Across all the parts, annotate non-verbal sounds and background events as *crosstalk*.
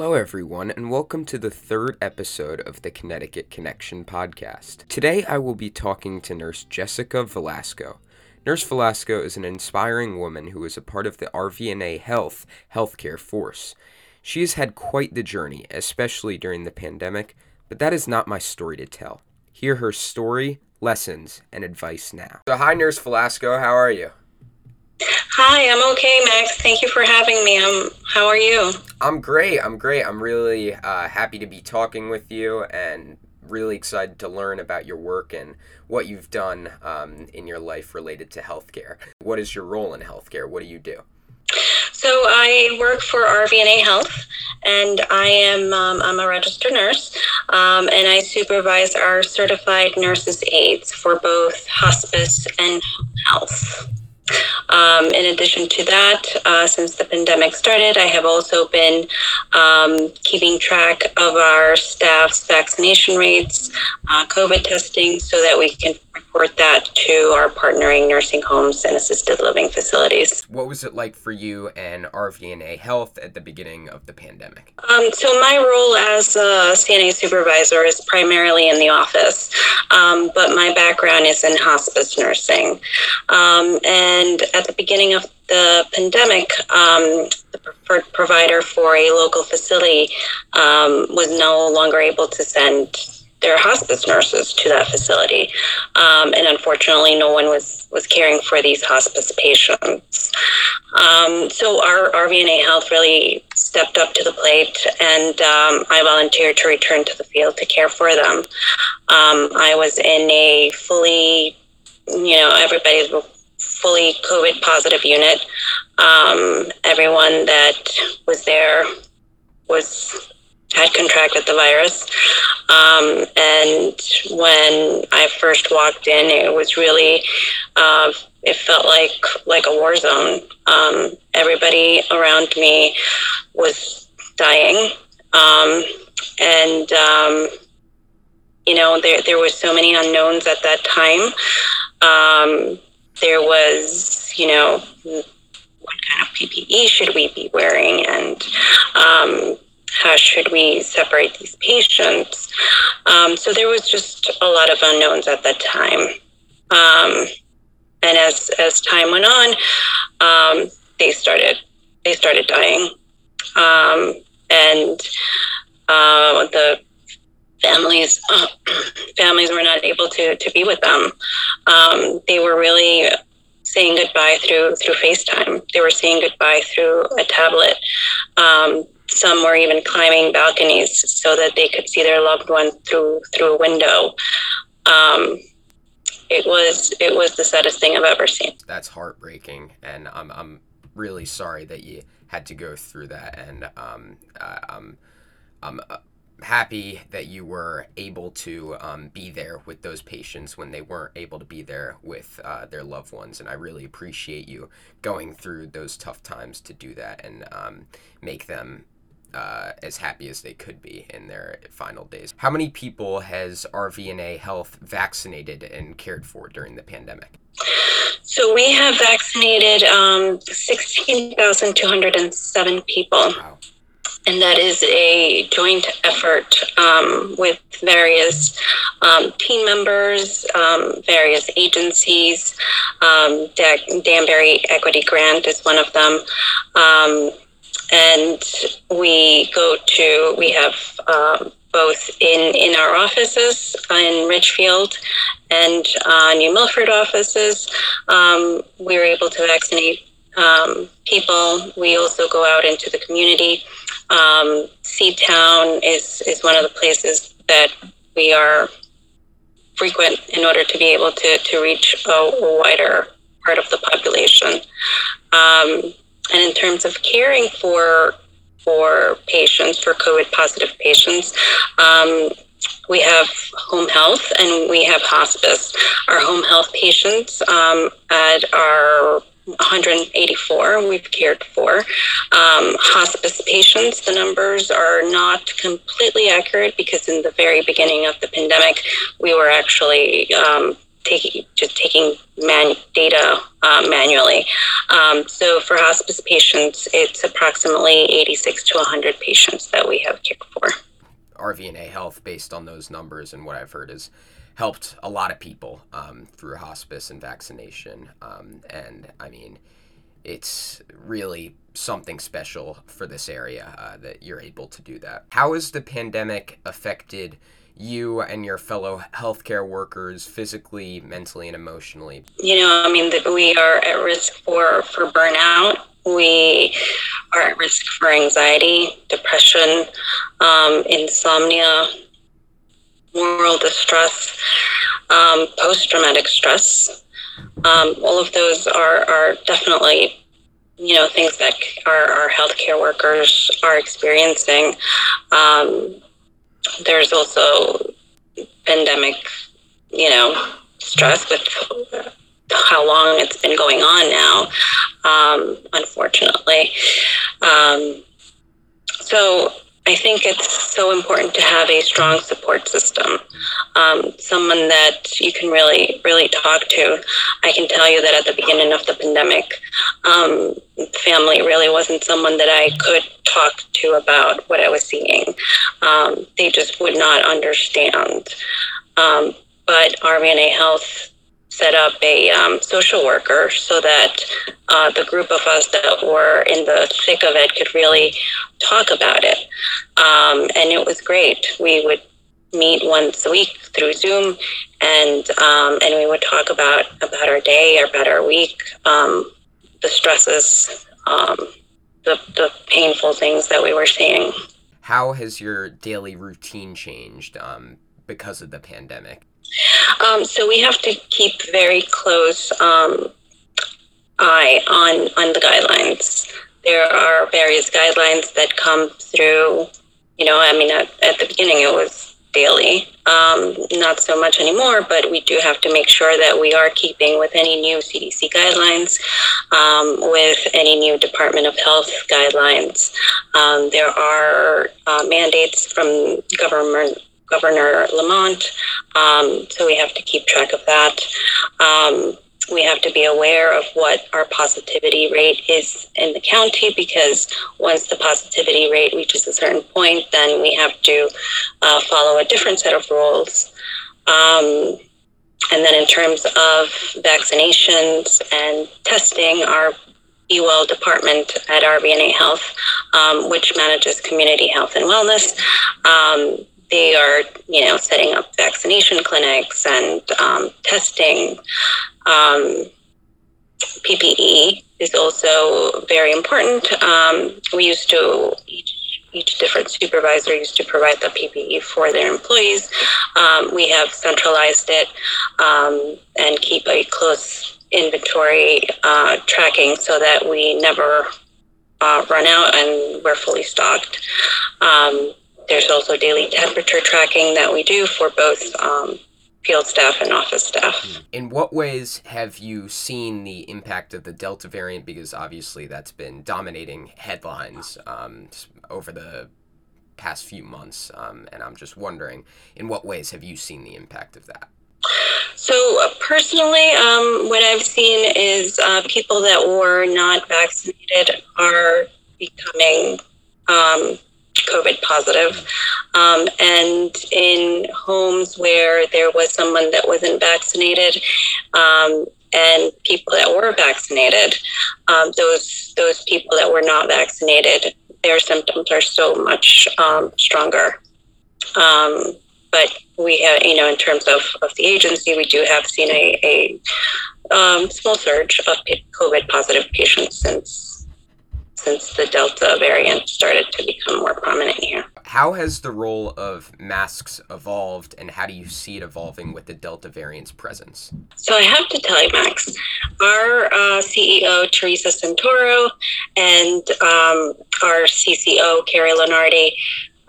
Hello, everyone, and welcome to the third episode of the Connecticut Connection podcast. Today, I will be talking to Nurse Jessica Velasco. Nurse Velasco is an inspiring woman who is a part of the RVNA Health healthcare force. She has had quite the journey, especially during the pandemic, but that is not my story to tell. Hear her story, lessons, and advice now. So, hi, Nurse Velasco, how are you? Hi, I'm okay, Max. Thank you for having me. I'm, how are you? I'm great. I'm great. I'm really uh, happy to be talking with you and really excited to learn about your work and what you've done um, in your life related to healthcare. What is your role in healthcare? What do you do? So I work for RVNA Health, and I am um, I'm a registered nurse, um, and I supervise our certified nurses aides for both hospice and home health. Um, in addition to that, uh, since the pandemic started, I have also been um, keeping track of our staff's vaccination rates, uh, COVID testing, so that we can report that to our partnering nursing homes and assisted living facilities. What was it like for you and RVNA Health at the beginning of the pandemic? Um, so, my role as a CNA supervisor is primarily in the office, um, but my background is in hospice nursing. Um, and at the beginning of the pandemic, um, the preferred provider for a local facility um, was no longer able to send their hospice nurses to that facility, um, and unfortunately, no one was was caring for these hospice patients. Um, so our RVNA Health really stepped up to the plate, and um, I volunteered to return to the field to care for them. Um, I was in a fully, you know, everybody's fully COVID positive unit. Um, everyone that was there was had contracted the virus. Um, and when I first walked in, it was really, uh, it felt like like a war zone. Um, everybody around me was dying, um, and um, you know there there were so many unknowns at that time. There was, you know, what kind of PPE should we be wearing, and um, how should we separate these patients? Um, so there was just a lot of unknowns at that time. Um, and as as time went on, um, they started they started dying, um, and uh, the families uh, *clears throat* families were not able to to be with them. Um, they were really saying goodbye through through FaceTime. They were saying goodbye through a tablet. Um, some were even climbing balconies so that they could see their loved one through through a window. Um, it was it was the saddest thing I've ever seen. That's heartbreaking, and I'm I'm really sorry that you had to go through that, and um, uh, I'm I'm uh, happy that you were able to um, be there with those patients when they weren't able to be there with uh, their loved ones. And I really appreciate you going through those tough times to do that and um, make them uh, as happy as they could be in their final days. How many people has RVNA Health vaccinated and cared for during the pandemic? So we have vaccinated um, 16,207 people. Wow. And that is a joint effort um, with various um, team members, um, various agencies. Um, Danbury Equity Grant is one of them um, and we go to we have um, both in in our offices in Ridgefield and uh, New Milford offices. We are able to vaccinate um, people. We also go out into the community. Um, Seatown is is one of the places that we are frequent in order to be able to to reach a, a wider part of the population. Um, and in terms of caring for for patients, for COVID positive patients, um, we have home health and we have hospice. Our home health patients um, at our 184 we've cared for. Um, hospice patients, the numbers are not completely accurate because in the very beginning of the pandemic, we were actually um, taking just taking man- data uh, manually. Um, so for hospice patients, it's approximately 86 to 100 patients that we have cared for. RVNA Health, based on those numbers and what I've heard, has helped a lot of people um, through hospice and vaccination. Um, and I mean, it's really something special for this area uh, that you're able to do that. How has the pandemic affected you and your fellow healthcare workers physically, mentally, and emotionally? You know, I mean, we are at risk for, for burnout. We are at risk for anxiety, depression, um, insomnia, moral distress, um, post traumatic stress. Um, all of those are, are definitely you know things that our, our healthcare workers are experiencing. Um, there's also pandemic, you know, stress with how long it's been going on now, um, unfortunately. Um, so I think it's so important to have a strong support system, um, someone that you can really, really talk to. I can tell you that at the beginning of the pandemic, um, family really wasn't someone that I could talk to about what I was seeing. Um, they just would not understand. Um, but RVNA Health set up a um, social worker so that uh, the group of us that were in the thick of it could really talk about it. Um, and it was great. We would meet once a week through Zoom, and um, and we would talk about about our day, about our week, um, the stresses, um, the the painful things that we were seeing. How has your daily routine changed um, because of the pandemic? Um, so we have to keep very close um, eye on on the guidelines. There are various guidelines that come through. You know, I mean, at, at the beginning it was daily, um, not so much anymore, but we do have to make sure that we are keeping with any new CDC guidelines, um, with any new Department of Health guidelines. Um, there are uh, mandates from government Governor Lamont. Um, so we have to keep track of that. Um, we have to be aware of what our positivity rate is in the county because once the positivity rate reaches a certain point, then we have to uh, follow a different set of rules. Um, and then in terms of vaccinations and testing, our BeWell department at RVNA Health, um, which manages community health and wellness, um, they are, you know, setting up vaccination clinics and um, testing. Um, PPE is also very important. Um, we used to each each different supervisor used to provide the PPE for their employees. Um, we have centralized it um, and keep a close inventory uh, tracking so that we never uh, run out and we're fully stocked. Um, there's also daily temperature tracking that we do for both um, field staff and office staff. In what ways have you seen the impact of the Delta variant? Because obviously that's been dominating headlines um, over the past few months. Um, and I'm just wondering, in what ways have you seen the impact of that? So, uh, personally, um, what I've seen is uh, people that were not vaccinated are becoming um, COVID positive. Um, and in homes where there was someone that wasn't vaccinated, um, and people that were vaccinated, um, those those people that were not vaccinated, their symptoms are so much um, stronger. Um, but we have, you know, in terms of, of the agency, we do have seen a, a um, small surge of COVID positive patients since since the Delta variant started to become more prominent here. How has the role of masks evolved, and how do you see it evolving with the Delta variant's presence? So, I have to tell you, Max, our uh, CEO, Teresa Santoro, and um, our CCO, Carrie Lenardi,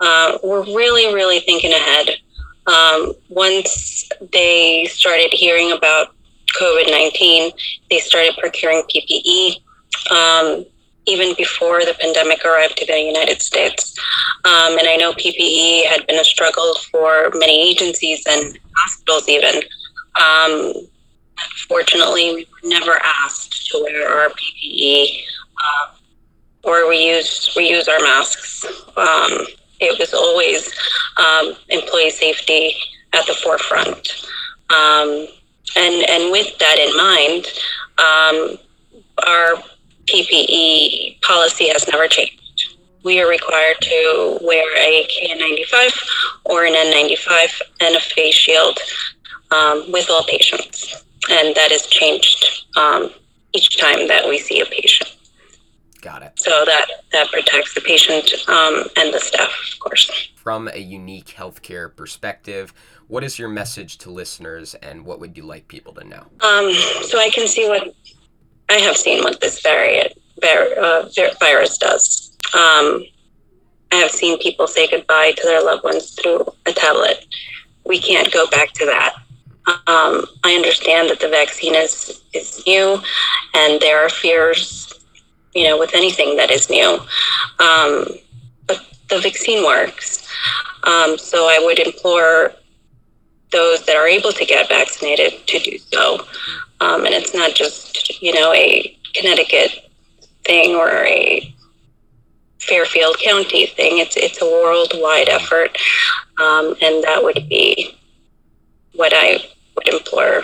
uh, were really, really thinking ahead. Um, once they started hearing about COVID 19, they started procuring PPE. Um, even before the pandemic arrived to the United States. Um, and I know PPE had been a struggle for many agencies and hospitals, even. Um, fortunately, we were never asked to wear our PPE uh, or we use we use our masks. Um, it was always um, employee safety at the forefront. Um, and, and with that in mind, um, our PPE policy has never changed. We are required to wear a KN95 or an N95 and a face shield um, with all patients. And that is changed um, each time that we see a patient. Got it. So that, that protects the patient um, and the staff, of course. From a unique healthcare perspective, what is your message to listeners and what would you like people to know? Um, so I can see what I have seen what this variant, uh, virus does. Um, I have seen people say goodbye to their loved ones through a tablet. We can't go back to that. Um, I understand that the vaccine is, is new and there are fears you know, with anything that is new. Um, but the vaccine works. Um, so I would implore those that are able to get vaccinated to do so. Um, and it's not just, you know, a Connecticut thing or a Fairfield County thing. It's it's a worldwide effort, um, and that would be what I would implore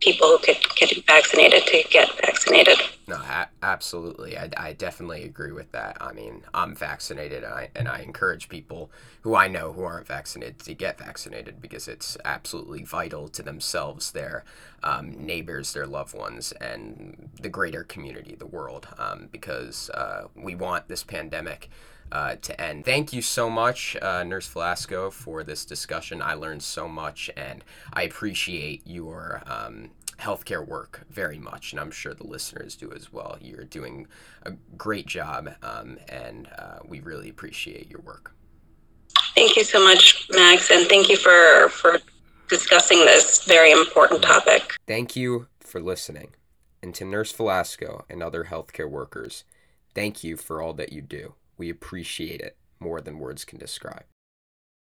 people who could get vaccinated to get vaccinated. No, a- absolutely. I, I definitely agree with that. I mean, I'm vaccinated, and I, and I encourage people who I know who aren't vaccinated to get vaccinated because it's absolutely vital to themselves, their um, neighbors, their loved ones, and the greater community, the world, um, because uh, we want this pandemic. Uh, to end. Thank you so much, uh, Nurse Velasco, for this discussion. I learned so much, and I appreciate your um, healthcare work very much, and I'm sure the listeners do as well. You're doing a great job, um, and uh, we really appreciate your work. Thank you so much, Max, and thank you for for discussing this very important topic. Thank you for listening, and to Nurse Velasco and other healthcare workers, thank you for all that you do. We appreciate it more than words can describe.